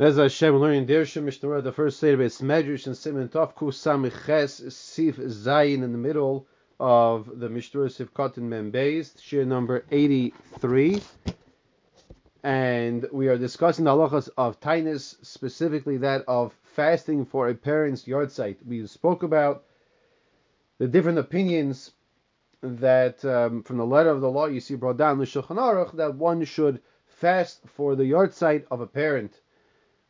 As Hashem learning Dirshu Mishnah, the first Seder is Medrash and Siman Tov Kuf Samiches Sif Zayin in the middle of the Mishnah Sif Katan Membeis, shir number 83. And we are discussing the halachas of Tainus, specifically that of fasting for a parent's yahrzeit. We spoke about the different opinions that um, from the letter of the law you see brought down the Shulchan Aruch that one should fast for the yahrzeit of a parent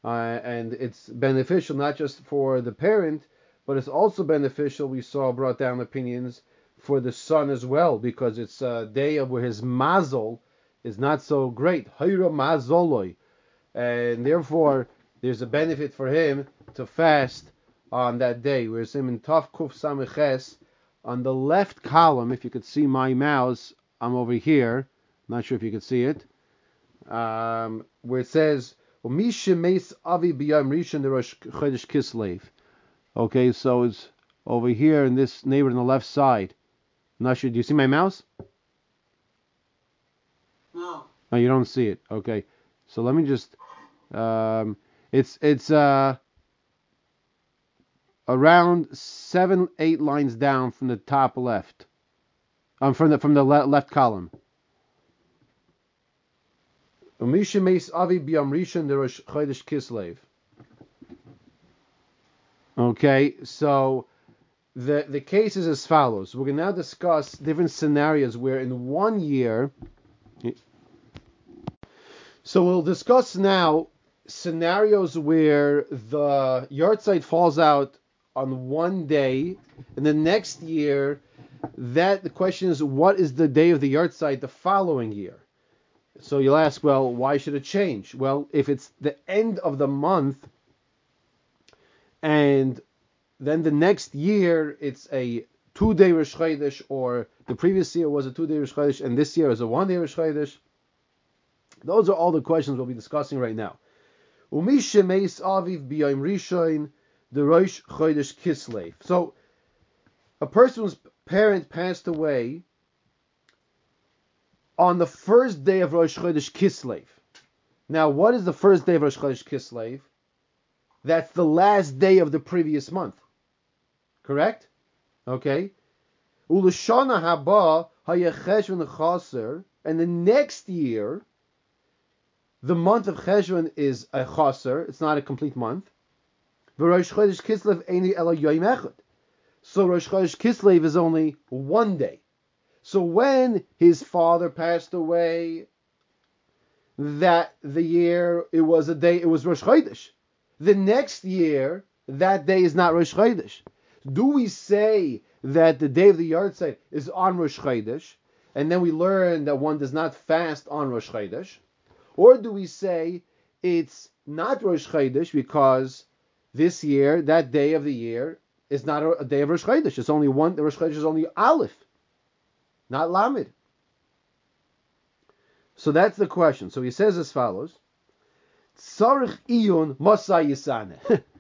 uh, and it's beneficial not just for the parent, but it's also beneficial. We saw brought down opinions for the son as well, because it's a day of where his mazel is not so great. Hayra mazoloi, and therefore there's a benefit for him to fast on that day. Him in Taf Kuf Samiches, on the left column, if you could see my mouse, I'm over here. not sure if you could see it. Um, where it says Okay, so it's over here in this neighbor on the left side. I'm not sure. Do you see my mouse? No. No, you don't see it. Okay. So let me just. Um, it's it's uh around seven eight lines down from the top left. Um, from the from the le- left column. Okay, so the the case is as follows. We're going to now discuss different scenarios where in one year. So we'll discuss now scenarios where the yahrzeit falls out on one day, and the next year, that the question is, what is the day of the yahrzeit the following year? So you'll ask, well, why should it change? Well, if it's the end of the month and then the next year it's a two day Rosh Chodesh, or the previous year was a two day Rosh Chodesh, and this year is a one day Rosh Chodesh. Those are all the questions we'll be discussing right now. So, a person's parent passed away on the first day of Rosh Chodesh Kislev. Now, what is the first day of Rosh Chodesh Kislev? That's the last day of the previous month. Correct? Okay. Ulashana haba hayecheshvan chaser, and the next year, the month of Cheshvan is a chaser. It's not a complete month. Rosh Chodesh Kislev eni ela yoyim echad. So Rosh Chodesh Kislev is only one day. So when his father passed away, that the year it was a day it was Rosh Chodesh. The next year that day is not Rosh Chodesh. Do we say that the day of the yahrzeit is on Rosh Chodesh, and then we learn that one does not fast on Rosh Chodesh, or do we say it's not Rosh Chodesh because this year that day of the year is not a, day of Rosh Chodesh. It's only one. The Rosh Chodesh is only Aleph not Lamed. So that's the question. So he says as follows: iyun yisane.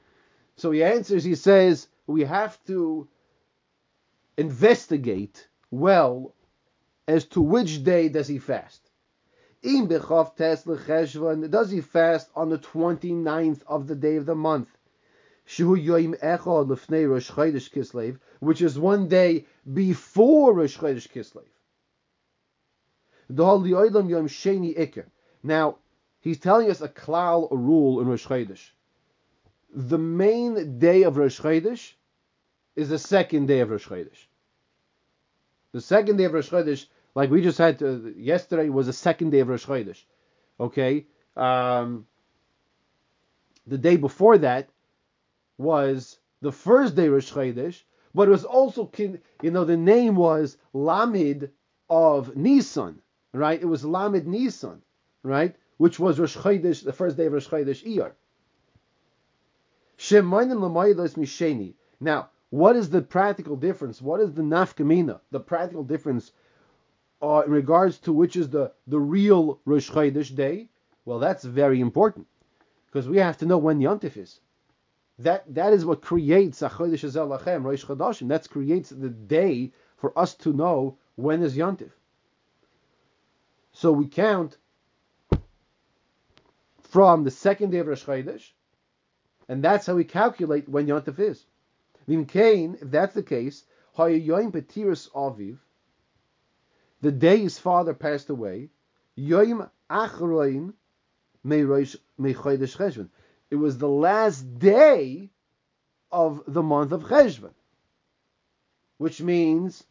So he answers. He says we have to investigate well as to which day does he fast. Im bechov Does he fast on the 29th of the day of the month? Shehu yoim echad lefnei Rosh Kislev, which is one day before Rosh Chodesh Kislev. Now, he's telling us a klal, rule in Rosh Chodesh. The main day of Rosh Chodesh is the second day of Rosh Chodesh. The second day of Rosh Chodesh, like we just had to, uh, yesterday, was the second day of Rosh Chodesh. Okay? Um, the day before that was the first day Rosh Chodesh, but it was also, you know, the name was Lamid of Nisan, right? It was Lamid Nisan, right? Which was Rosh Chodesh, the first day of Rosh Chodesh Iyar. Now, what is the practical difference? What is the nafkamina? The practical difference uh, in regards to which is the, the real Rosh Chodesh day? Well, that's very important because we have to know when Yontif is. That that is what creates a Chodesh Lachem, Rosh Chodashim. That creates the day for us to know when is Yontif. So we count from the second day of Rosh Chodesh, and that's how we calculate when Yontif is. Vimkain, if that's the case, Hayoyim Petiris Aviv, the day his father passed away, Yoim Achroin It was the last day of the month of Cheshvan, which means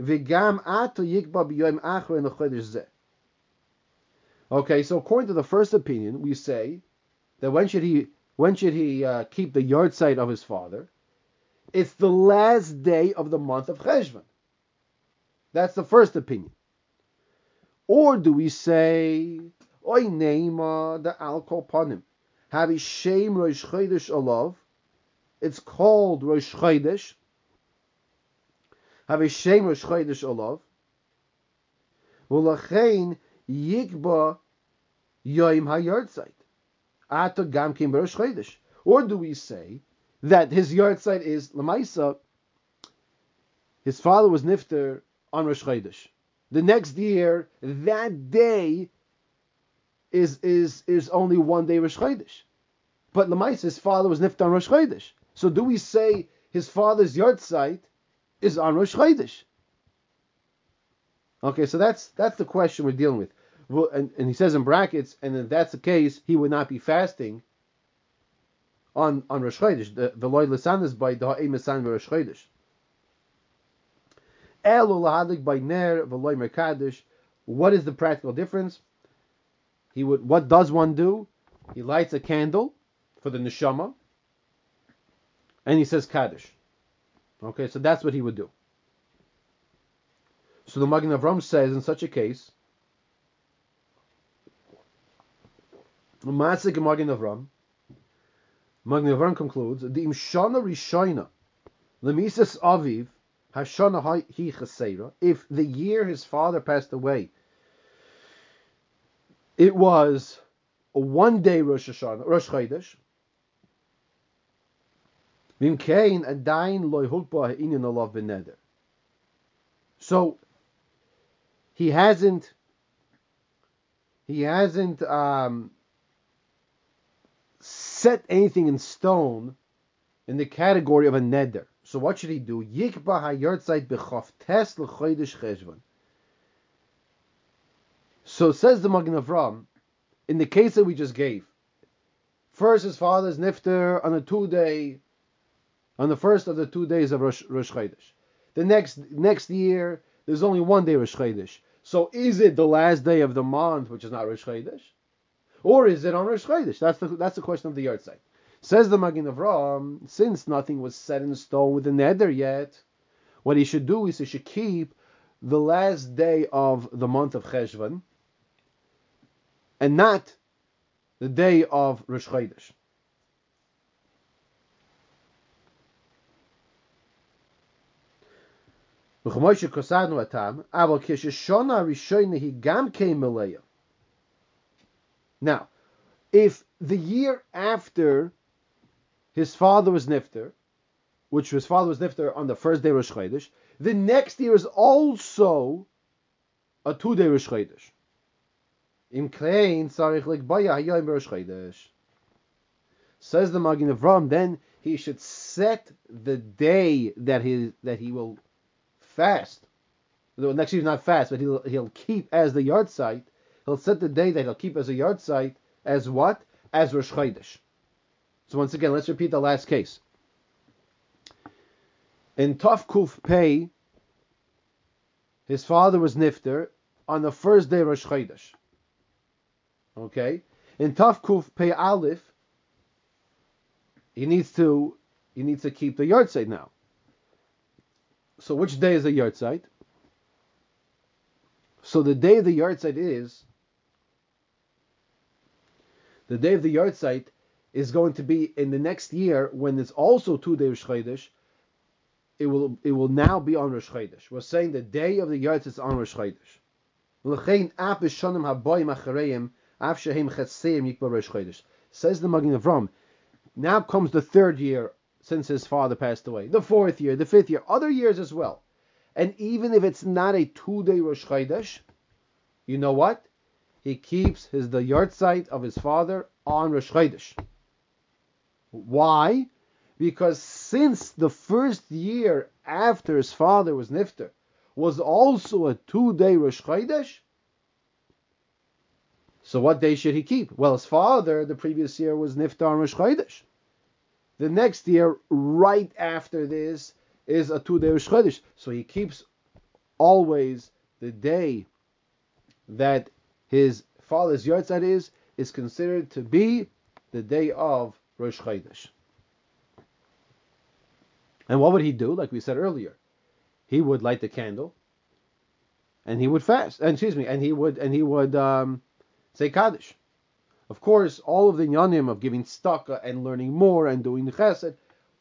Vigam Ato Yikba B'Yoim Achroin Zeh. Okay, so according to the first opinion, we say that when should he when should he uh, keep the yahrzeit of his father? It's the last day of the month of Cheshvan. That's the first opinion. Or do we say, Oy Neima the Alkol Panim, Havi Shem Rosh Chodesh Olav, it's called Rosh Chodesh, Havi Shem Rosh Chodesh Olav, V'lachein Yikba Yoim HaYartzeit. Ata Gam Kim Rosh Chodesh. Or do we say that his yahrzeit is Lamaisa, his father was Nifter on Rosh Chodesh. The next year, that day is is is only one day Rosh Chodesh. But Lamaisa, his father was Nifter on Rosh Chodesh. So do we say his father's yahrzeit is on Rosh Chodesh? Okay, so that's that's the question we're dealing with. Well, and, and he says in brackets, and if that's the case, he would not be fasting on on Rosh Chodesh. The the loy is by the ha'emisan Rosh Chodesh. El lahadik by ner v'loy merkadish. What is the practical difference? He would. What does one do? He lights a candle for the neshama, and he says kaddish. Okay, so that's what he would do. So the Magen Avram says in such a case, Masik Magen Avram, Magen Avram concludes, the Imshana the Mises Aviv, Hashana Hi if the year his father passed away, it was a one day Rosh Hashanah, Rosh Chodesh. So he hasn't he hasn't um, set anything in stone in the category of a neder. So what should he do? Yikba l'chodesh cheshvan. So says the Magen Avram, in the case that we just gave, first his father's nifter on a two day, on the first of the two days of Rosh, Rosh Chodesh. The next next year, there's only one day Rosh Chodesh. So is it the last day of the month, which is not Rosh Chodesh? Or is it on Rosh Chodesh? That's the that's the question of the yahrzeit. Says the Magen Avram, since nothing was set in stone with the neder yet, what he should do is he should keep the last day of the month of Cheshvan, and not the day of Rosh Chodesh. Now, if the year after his father was Nifter, which his father was Nifter on the first day of Rosh Chodesh, the next year is also a two day Rosh Chodesh. Im Klein Sarich Baya Hayom Rosh Chodesh. Says the Magen Avram, then he should set the day that he that he will fast. The next year is not fast, but he'll he'll keep as the yahrzeit he'll set the day that he'll keep as a yahrzeit as what? As Rosh. So once again, let's repeat the last case. In Tov Kuf Pei, his father was Nifter on the first day of Rosh. Okay? In Tov Kuf Pei Aleph, he needs to he needs to keep the yahrzeit now. So which day is the yahrzeit? So the day of the yahrzeit is the day of the yahrzeit is going to be in the next year when it's also two days Chodesh. It will it will now be on Rosh Chodesh. We're saying the day of the yahrzeit is on Rosh Chodesh. Says the Magen Avram. Now comes the third year since his father passed away. The fourth year, the fifth year, other years as well. And even if it's not a two-day Rosh Chodesh, you know what? he keeps his the yahrzeit of his father on Rosh Chodesh. Why? Because since the first year after his father was nifter was also a two-day Rosh Chodesh, so what day should he keep? Well, his father the previous year was niftar Rosh Chodesh. The next year, right after this, is a two-day Rosh Chodesh. So he keeps always the day that his father's yahrzeit is is considered to be the day of Rosh Chodesh. And what would he do? Like we said earlier, he would light the candle, and he would fast. And excuse me, and he would and he would um, say Kaddish. Of course, all of the yanim of giving staka and learning more and doing the chesed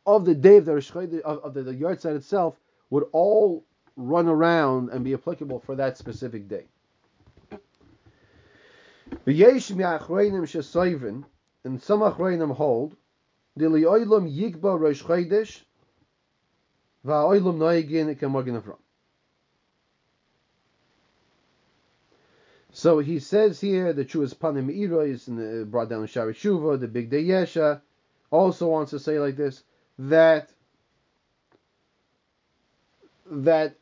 of the day of the Rosh of, of the, the yahrzeit itself would all run around and be applicable for that specific day. And some achreinim hold, dili oilam yigba rosh chodesh, va'oilam noigin kemogin avram. So he says here the is panim irois and the, brought down Shari Shuva, the big day Yesha, also wants to say like this that that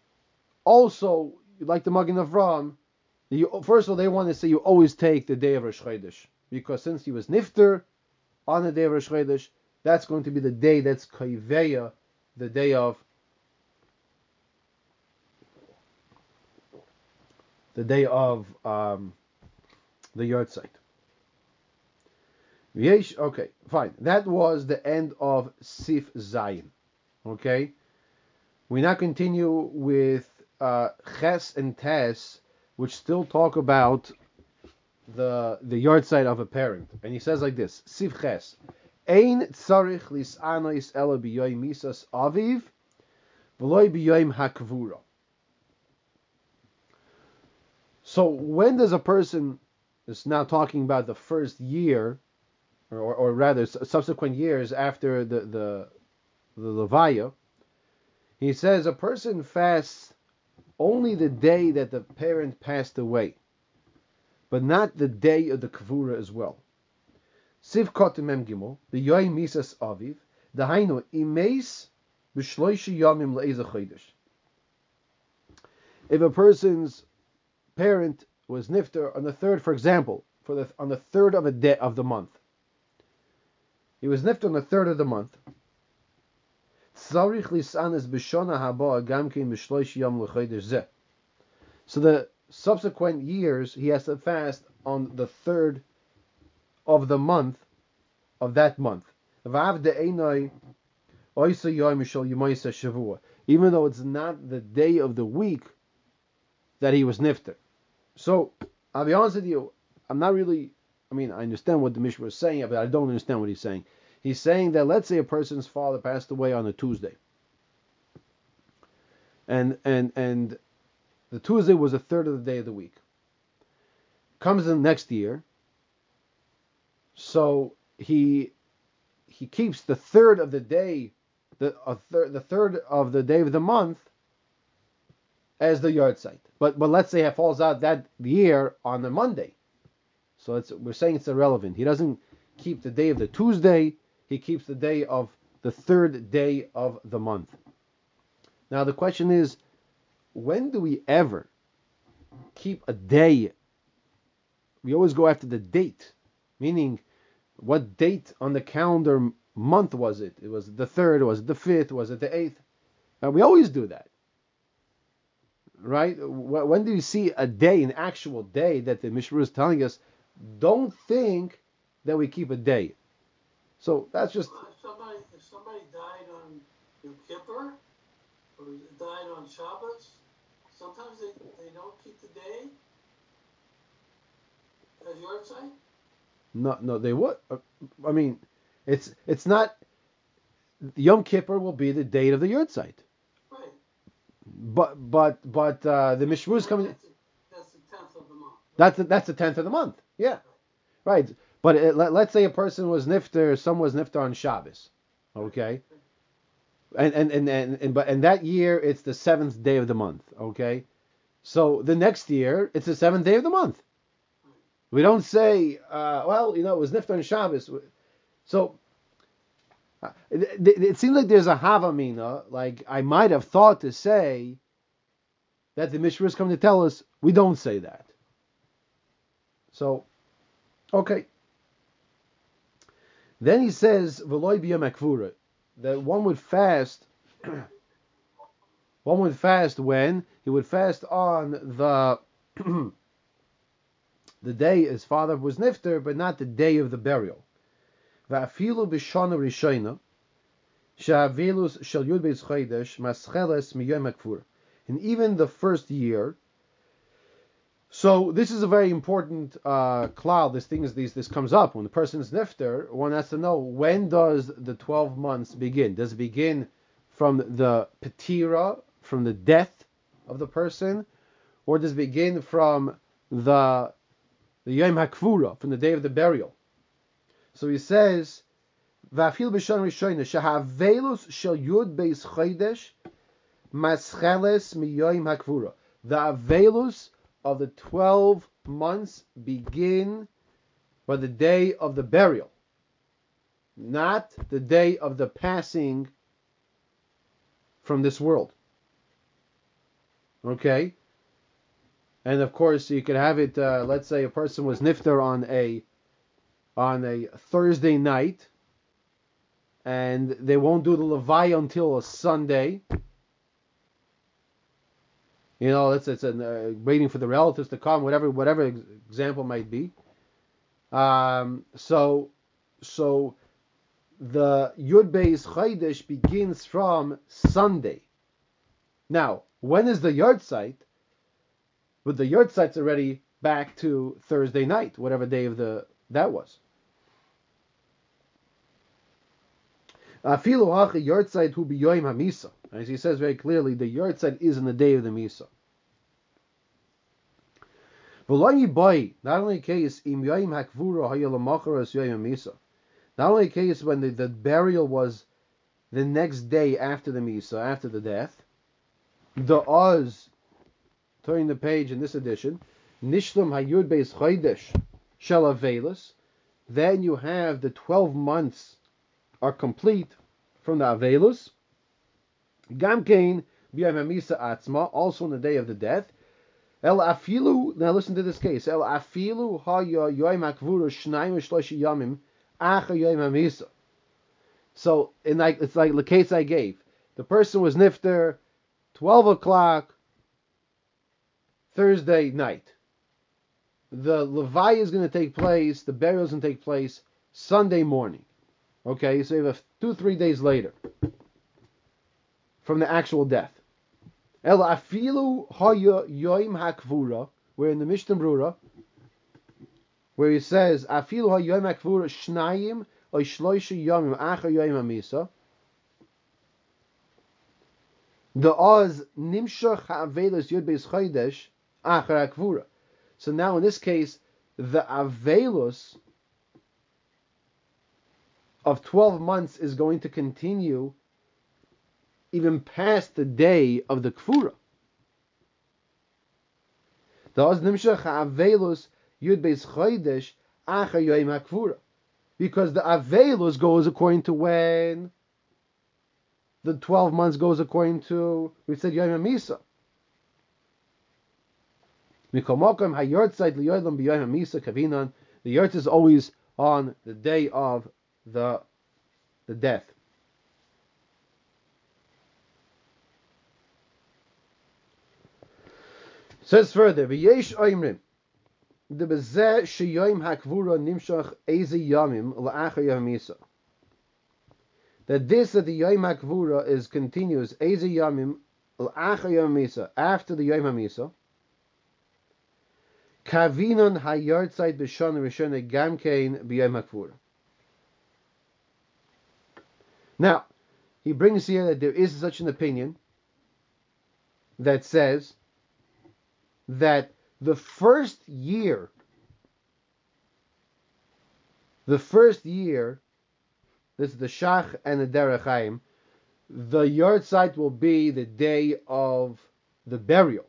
also like the Magen Avram, you, first of all they want to say you always take the day of Rosh Chodesh because since he was nifter on the day of Rosh Chodesh, that's going to be the day that's kaiveya, the day of the day of um, the. Yesh, okay, fine. That was the end of Sif Zayin. Okay, we now continue with uh, Ches and Tes, which still talk about the the yahrzeit of a parent. And he says like this: Sif Ches, Ein tzarich lis'anois ela b'yoyim misas aviv, v'loy b'yoyim hakvura. So when does a person is now talking about the first year, or, or rather subsequent years after the the the levaya, he says a person fasts only the day that the parent passed away, but not the day of the kavura as well. Siv mem gimel the yoy misas aviv dahainu imes b'shloishi yamim le'ezach If a person's parent was nifter on the third, for example, for the on the third of a day of the month. He was nifter on the third of the month. So the subsequent years he has to fast on the third of the month of that month. Even though it's not the day of the week that he was nifter. So I'll be honest with you, I'm not really. I mean, I understand what the Mishnah was saying, but I don't understand what he's saying. He's saying that let's say a person's father passed away on a Tuesday, and and and the Tuesday was a third of the day of the week. Comes in next year, so he he keeps the third of the day, the a third the third of the day of the month as the yahrzeit. But but let's say it falls out that year on the Monday. So it's we're saying it's irrelevant. He doesn't keep the day of the Tuesday, he keeps the day of the third day of the month. Now the question is, when do we ever keep a day? We always go after the date, meaning what date on the calendar month was it? It was the third, was it the fifth, was it the eighth? And we always do that right? When do you see a day, an actual day that the Mishnah is telling us? Don't think that we keep a day. So that's just. If somebody, if somebody died on Yom Kippur or died on Shabbos, sometimes they, they don't keep the day as yahrzeit. No, no, they would. Uh, I mean, it's it's not. Yom Kippur will be the date of the yahrzeit. But but but uh, the Mishmur is coming. That's the tenth of the month. That's the, that's the tenth of the month. Yeah, right. But it, let, us say a person was nifter, some was nifter on Shabbos, okay, and and, and and and but and that year it's the seventh day of the month, okay. So the next year it's the seventh day of the month. We don't say, uh, well, you know, it was Niftar on Shabbos. So uh, Uh, it, it, it, seems like there's a Havamina, like I might have thought to say that the Mishra is coming to tell us we don't say that. So, okay. Then he says, Veloy biyam that one would fast one would fast when? He would fast on the the day his father was nifter, but not the day of the burial. She'avilus shel yud beis chodesh mascheles miyom hakfur. And even the first year, so this is a very important uh, cloud. This thing is this this comes up when the person is nifter. One has to know when does the twelve months begin? Does it begin from the petira, from the death of the person, or does it begin from the the Yom HaKvura, from the day of the burial. So he says, Vafil b'shon rishoyne, shel yud beis mascheles miyoim HaKvura. The avelus of the 12 months begin by the day of the burial, not the day of the passing from this world. Okay? and of course you could have it. Uh, let's say a person was nifter on a on a Thursday night, and they won't do the levaya until a Sunday. You know, it's it's an, uh, waiting for the relatives to come, whatever whatever example might be. Um, so so the Yud Beis Chodesh begins from Sunday. Now, when is the yahrzeit? But the yahrzeit's already back to Thursday night, whatever day of the that was. Hu biyoim hamisa. As he says very clearly, the yahrzeit is in the day of the misa. V'lo boy, not only case im yoim misa. Not only case when the, the burial was the next day after the misa, after the death. The oz turning the page in this edition, Nishlam Hayud Beis Chodesh Shel then you have the 12 months are complete from the Avelus. Gamkein B'yam Hamisa Atzma, also on the day of the death. El Afilu, now listen to this case. El Afilu Haya Yoim Akvuru Shnaim Shloshi Yamim Acha Yoim Hamisa. So, in like it's like the case I gave. The person was nifter, 12 o'clock, Thursday night. The levaya is going to take place, the burial is going to take place Sunday morning. Okay, so you have two, three days later from the actual death. El afilu yoim hakvura, where in the Mishnah Brura, where he says afilu yoim hakvura shnayim or shloisha yomim acha yoim amisa. The oz nimshach ha'avelis yud beis chodesh Achar Akvura. So now in this case, the Avelus of 12 months is going to continue even past the day of the Kfura. Because the Avelus goes according to when the 12 months goes according to, we said Yom Misa. The yurt is always on the day of the the death. Says further, v'yesh oimrim, the bezeh sheyoim hakvura nimshach ezi yamim la'achar yamisa. That this that the yom hakvura is continuous ezi yamim la'achar yamisa after the yom hamisa. Kavinon hayartzeit b'shon rishon gamkein b'yom hakvur. Now, he brings here that there is such an opinion that says that the first year, the first year, this is the Shach and the Derech the yahrzeit will be the day of the burial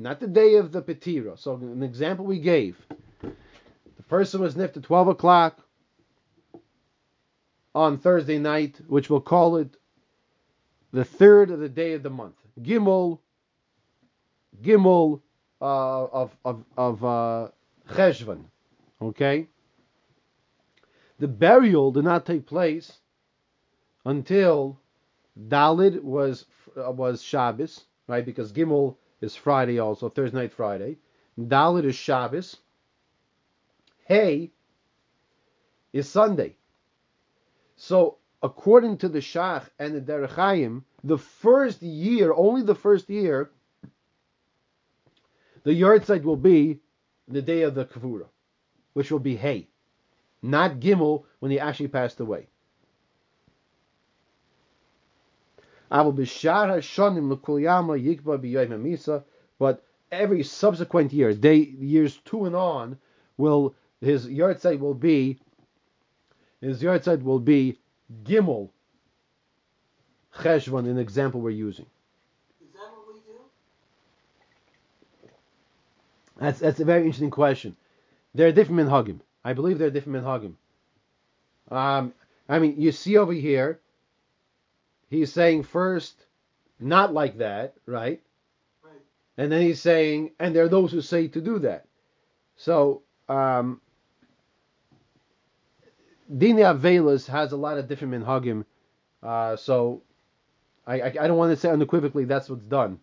not the day of the Petira. So an example we gave. The person was nipped at 12 o'clock on Thursday night, which we'll call it the third of the day of the month. Gimel, Gimel uh, of of of uh, Cheshvan. Okay. The burial did not take place until Dalid was uh, was Shabbos, right? Because Gimel is Friday also, Thursday night Friday. Dalid is Shabbos. Hey is Sunday. So according to the Shach and the Derech Chaim, the first year, only the first year, the yahrzeit will be the day of the Kavura, which will be Hay, not Gimel when he actually passed away. But every subsequent year, day years two and on, will his yahrzeit will be his yahrzeit will be Gimel Cheshvan, an example we're using. Is that what we do? That's that's a very interesting question. There are different minhagim. I believe there are different minhagim. Um, I mean, you see over here, he's saying first, not like that, right? Right. And then he's saying, and there are those who say to do that. So, um, Dini Avelis has a lot of different minhagim. Uh, so, I, I, I don't want to say unequivocally that's what's done.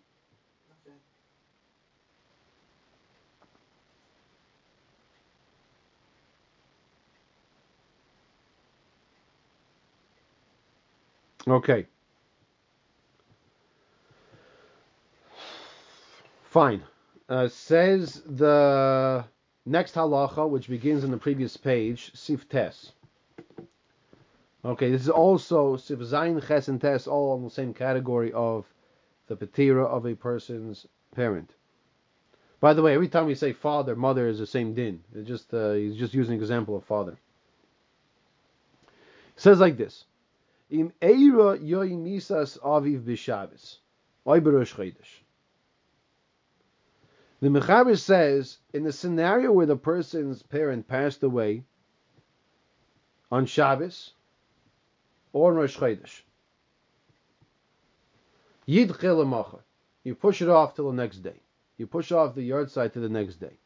Okay. Okay. Fine. Uh, says the next halacha, which begins in the previous page, Sif Tes. Okay, this is also Sif Zayin Ches and Tes, all in the same category of the patira of a person's parent. By the way, every time we say father, mother is the same din. It's just uh, he's just using an example of father. It says like this: Im eira yoy misas aviv b'Shabbos, oy berosh chodesh. The Mechaber says, in the scenario where the person's parent passed away on Shabbos or Rosh Chodesh, Yid you push it off till the next day. You push off the yahrzeit to the next day.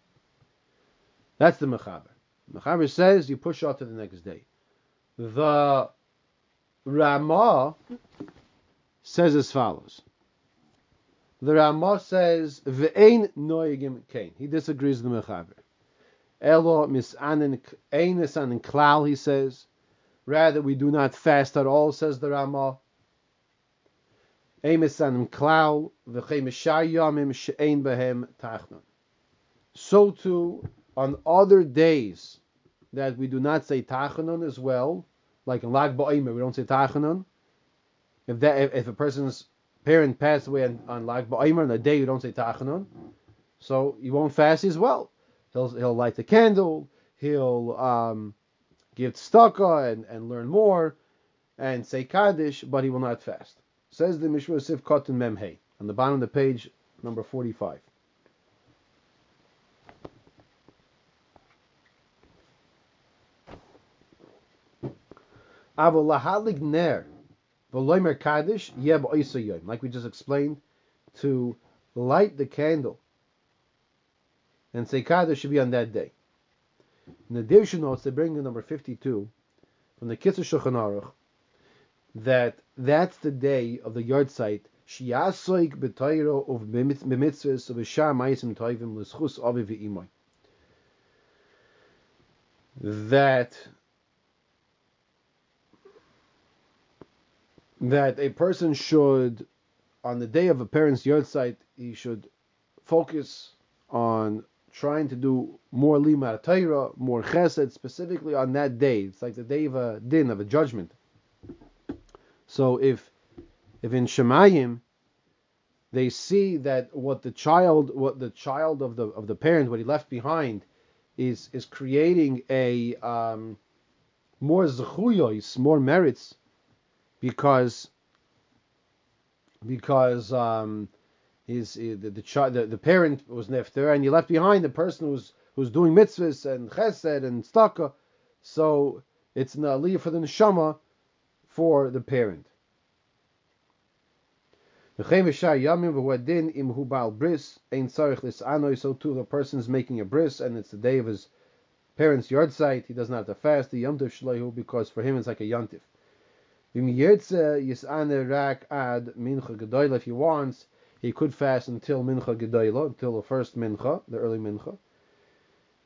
That's the Mechaber. Mechaber says you push off to the next day. The Ramah says as follows. The Ramah says, "Ve'ein noyegim kain." He disagrees with the Mechaber. Elo misanin ein klal. He says, rather we do not fast at all. Says the tachnon. So too on other days that we do not say tachnon as well, like in Lag Ba'omer, we don't say tachnon. If that if, if a person's parent passed away on, on Lag Ba'omer on a day you don't say Tachanun, so you won't fast as well. He'll he'll light the candle, he'll um, give tzedakah and, and learn more, and say Kaddish, but he will not fast. Says the Mishra Sif Kotten Memhei on the bottom of the page, number 45. Avolahalig ner V'loimer Kaddish. Like we just explained, to light the candle and say Kaddish should be on that day. In the Dirshu notes, they bring in number 52 from the Kitzur Shulchan Aruch that that's the day of the yahrzeit Shiasoik b'toiro of b'mitzvahs of b'shar ma'isim toivim l'schus avi v'imoy. That that a person should, on the day of a parent's yahrzeit, he should focus on trying to do more lima more chesed, specifically on that day. It's like the day of a din, of a judgment. So if if in Shemayim they see that what the child, what the child of the of the parent, what he left behind, is is creating a um, more zechuyos, more merits because because um, his eh, the the, child, the the parent was nifter, and you left behind the person who's who's doing mitzvahs and chesed and staka. So it's an aliyah for the neshama for the parent. So too, the person is making a bris and it's the day of his parents' yahrzeit. He doesn't have to fast the yomtiv shleihu because for him it's like a yontif. If he wants, he could fast until mincha gedoyla, until the first mincha, the early mincha.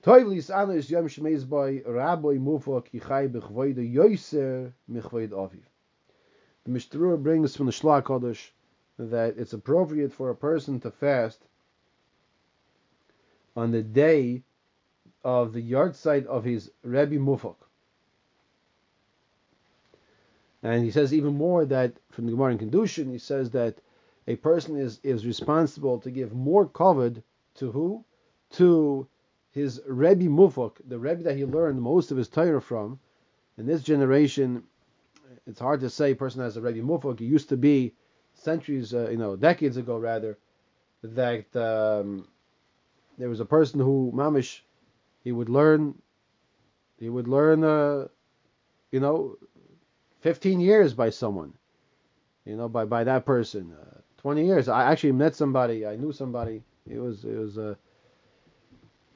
Toivlis anis yom shmeiz by rabbi mufa ki chay b'chvoid yoiser michvoid aviv. The Mishterur brings from the Shla Kodesh that it's appropriate for a person to fast on the day of the yahrzeit of his Rebbe Mufak. And he says even more that from the Gemara in Kedushin, he says that a person is, is responsible to give more covet to who? To his Rebbe Mufak, the Rebbe that he learned most of his Torah from. In this generation, it's hard to say a person has a Rebbe Mufak. He used to be centuries, uh, you know, decades ago rather, that um, there was a person who mamish he would learn, he would learn, uh, you know, 15 years by someone, you know, by by that person. Uh, 20 years. I actually met somebody. I knew somebody. It was it was uh,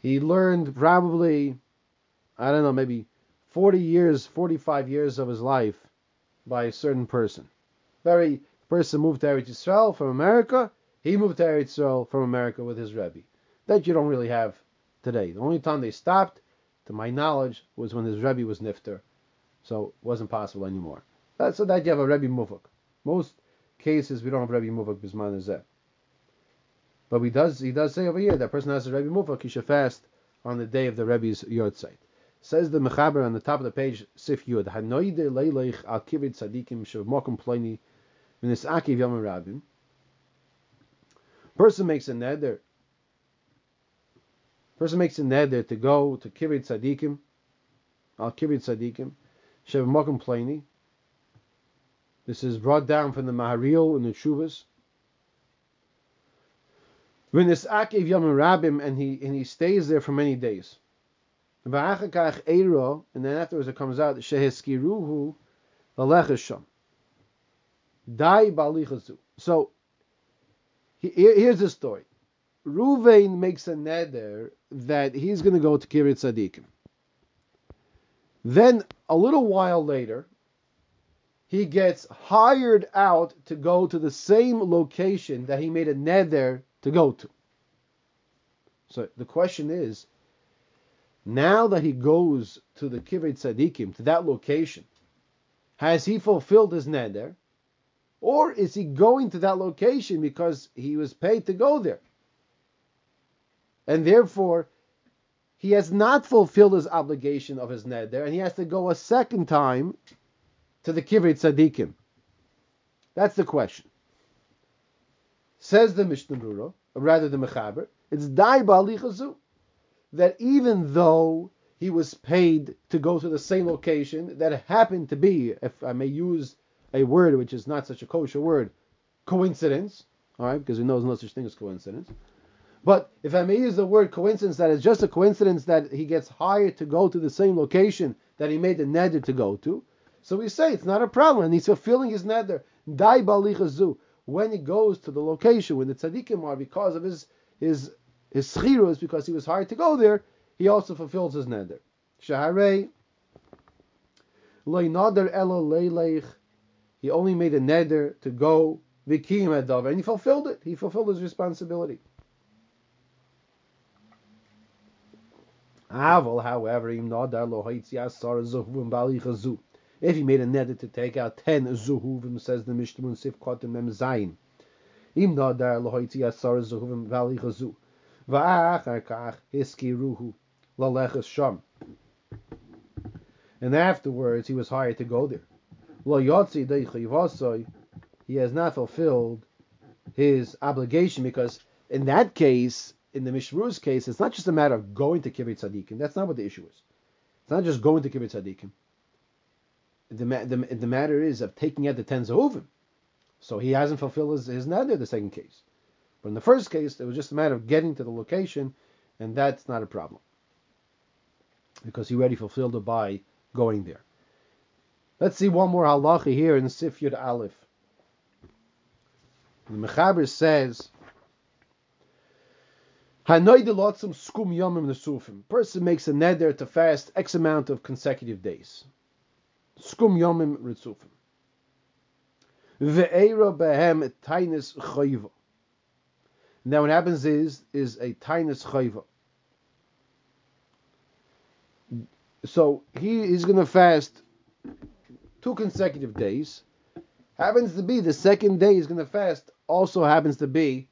he learned probably I don't know maybe 40 years, 45 years of his life by a certain person. Very person moved to Eretz Yisrael from America. He moved to Eretz Yisrael from America with his Rebbe. That you don't really have today. The only time they stopped, to my knowledge, was when his Rebbe was Nifter. So it wasn't possible anymore. So that you have a Rebbe Mufak. Most cases we don't have Rebbe Mufak Bisman Zeh. But he does he does say over here that person has a Rebbe Mufak, he should fast on the day of the Rebbe's site. Says the Mechaber on the top of the page, Sif Yud, Hanoide Leileich al Kivrei Tzadikim Shavmokum Pliny Minis Akiv Yom Rabim. Person makes a neder. Person makes a neder to go to Kivrei Tzadikim, al Kivrei Tzadikim, Shavmokum Pliny. This is brought down from the Maharil in the Shuvas. V'nis Akiv Yom Rabim, and he and he stays there for many days. And then afterwards it comes out Sheheskiruhu Lalechasham. Dai Balichazu. So here's the story. Ruvain makes a neder that he's going to go to Kivrei Tzadikim. Then a little while later, he gets hired out to go to the same location that he made a neder to go to. So the question is, now that he goes to the Kivrei Tzadikim, to that location, has he fulfilled his neder? Or is he going to that location because he was paid to go there? And therefore, he has not fulfilled his obligation of his neder, and he has to go a second time to the Kivrei Tzadikim. That's the question. Says the Mishnah Brura, or rather the Mechaber, it's Dai Ba'alichazu, that even though he was paid to go to the same location that happened to be, if I may use a word which is not such a kosher word, coincidence, all right, because we know there's no such thing as coincidence. But if I may use the word coincidence, that is just a coincidence that he gets hired to go to the same location that he made the neder to go to. So we say it's not a problem, and he's fulfilling his neder. Dai balichazu when he goes to the location when the tzaddikim are because of his his his schirus because he was hired to go there, he also fulfills his neder. Shaharei loy nader elo leileich he only made a neder to go vikim adav, and he fulfilled it. He fulfilled his responsibility. Aval, however, if he made a neder to take out ten zuhuvim, says the Mishnah Sif Kotim Mem Zayin. Im nadar lohoitzi asar zuhuvim valichazu. Va'achar kach hiskiruhu lalechas sham. And afterwards, he was hired to go there he has not fulfilled his obligation because in that case, in the Mishru's case, it's not just a matter of going to Kibbutz Tzadikim. That's not what the issue is. It's not just going to Kibbutz Tzadikim. The, the, the matter is of taking out the ten Zehuvim. So he hasn't fulfilled his, his neder, the second case. But in the first case, it was just a matter of getting to the location, and that's not a problem. because he already fulfilled it by going there. Let's see one more halacha here in Sif Yud Aleph. The Mechaber says. Person makes a neder to fast X amount of consecutive days. Skum yomim ritzufim. Ve'era behem tainis chayva. Now what happens is is a tainis chayva. So he is going to fast two consecutive days. Happens to be the second day he's going to fast also happens to be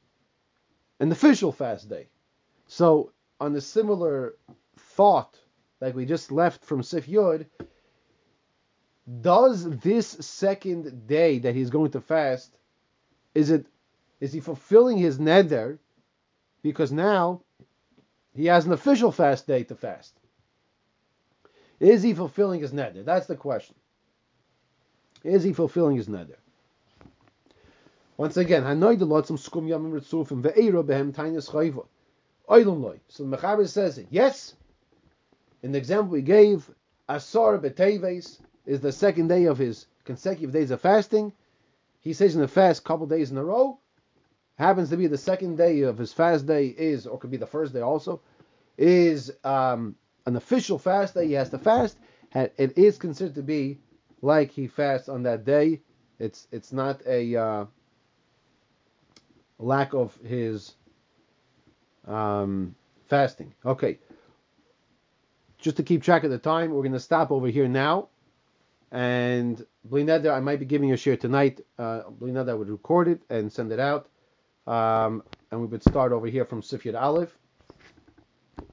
an official fast day. So on a similar thought, like we just left from Sif Yud, does this second day that he's going to fast, is it is he fulfilling his neder? Because now he has an official fast day to fast. Is he fulfilling his neder? That's the question. Is he fulfilling his neder? Once again, Hanoi the lotzim skum yamim ritzufim ve'era behem tainis. Oilum loy. So the Mechaber says. Yes. In the example we gave, Asar beteves is the second day of his consecutive days of fasting. He says in the fast couple days in a row. Happens to be the second day of his fast day is, or could be the first day also, is um, an official fast day. He has to fast. And it is considered to be like he fasts on that day. It's it's not a uh, lack of his um, fasting. Okay. Just to keep track of the time, we're going to stop over here now. And Bli neder, I might be giving you a share tonight. Uh, Bli neder would record it and send it out. Um, and we would start over here from Sifyat Aleph.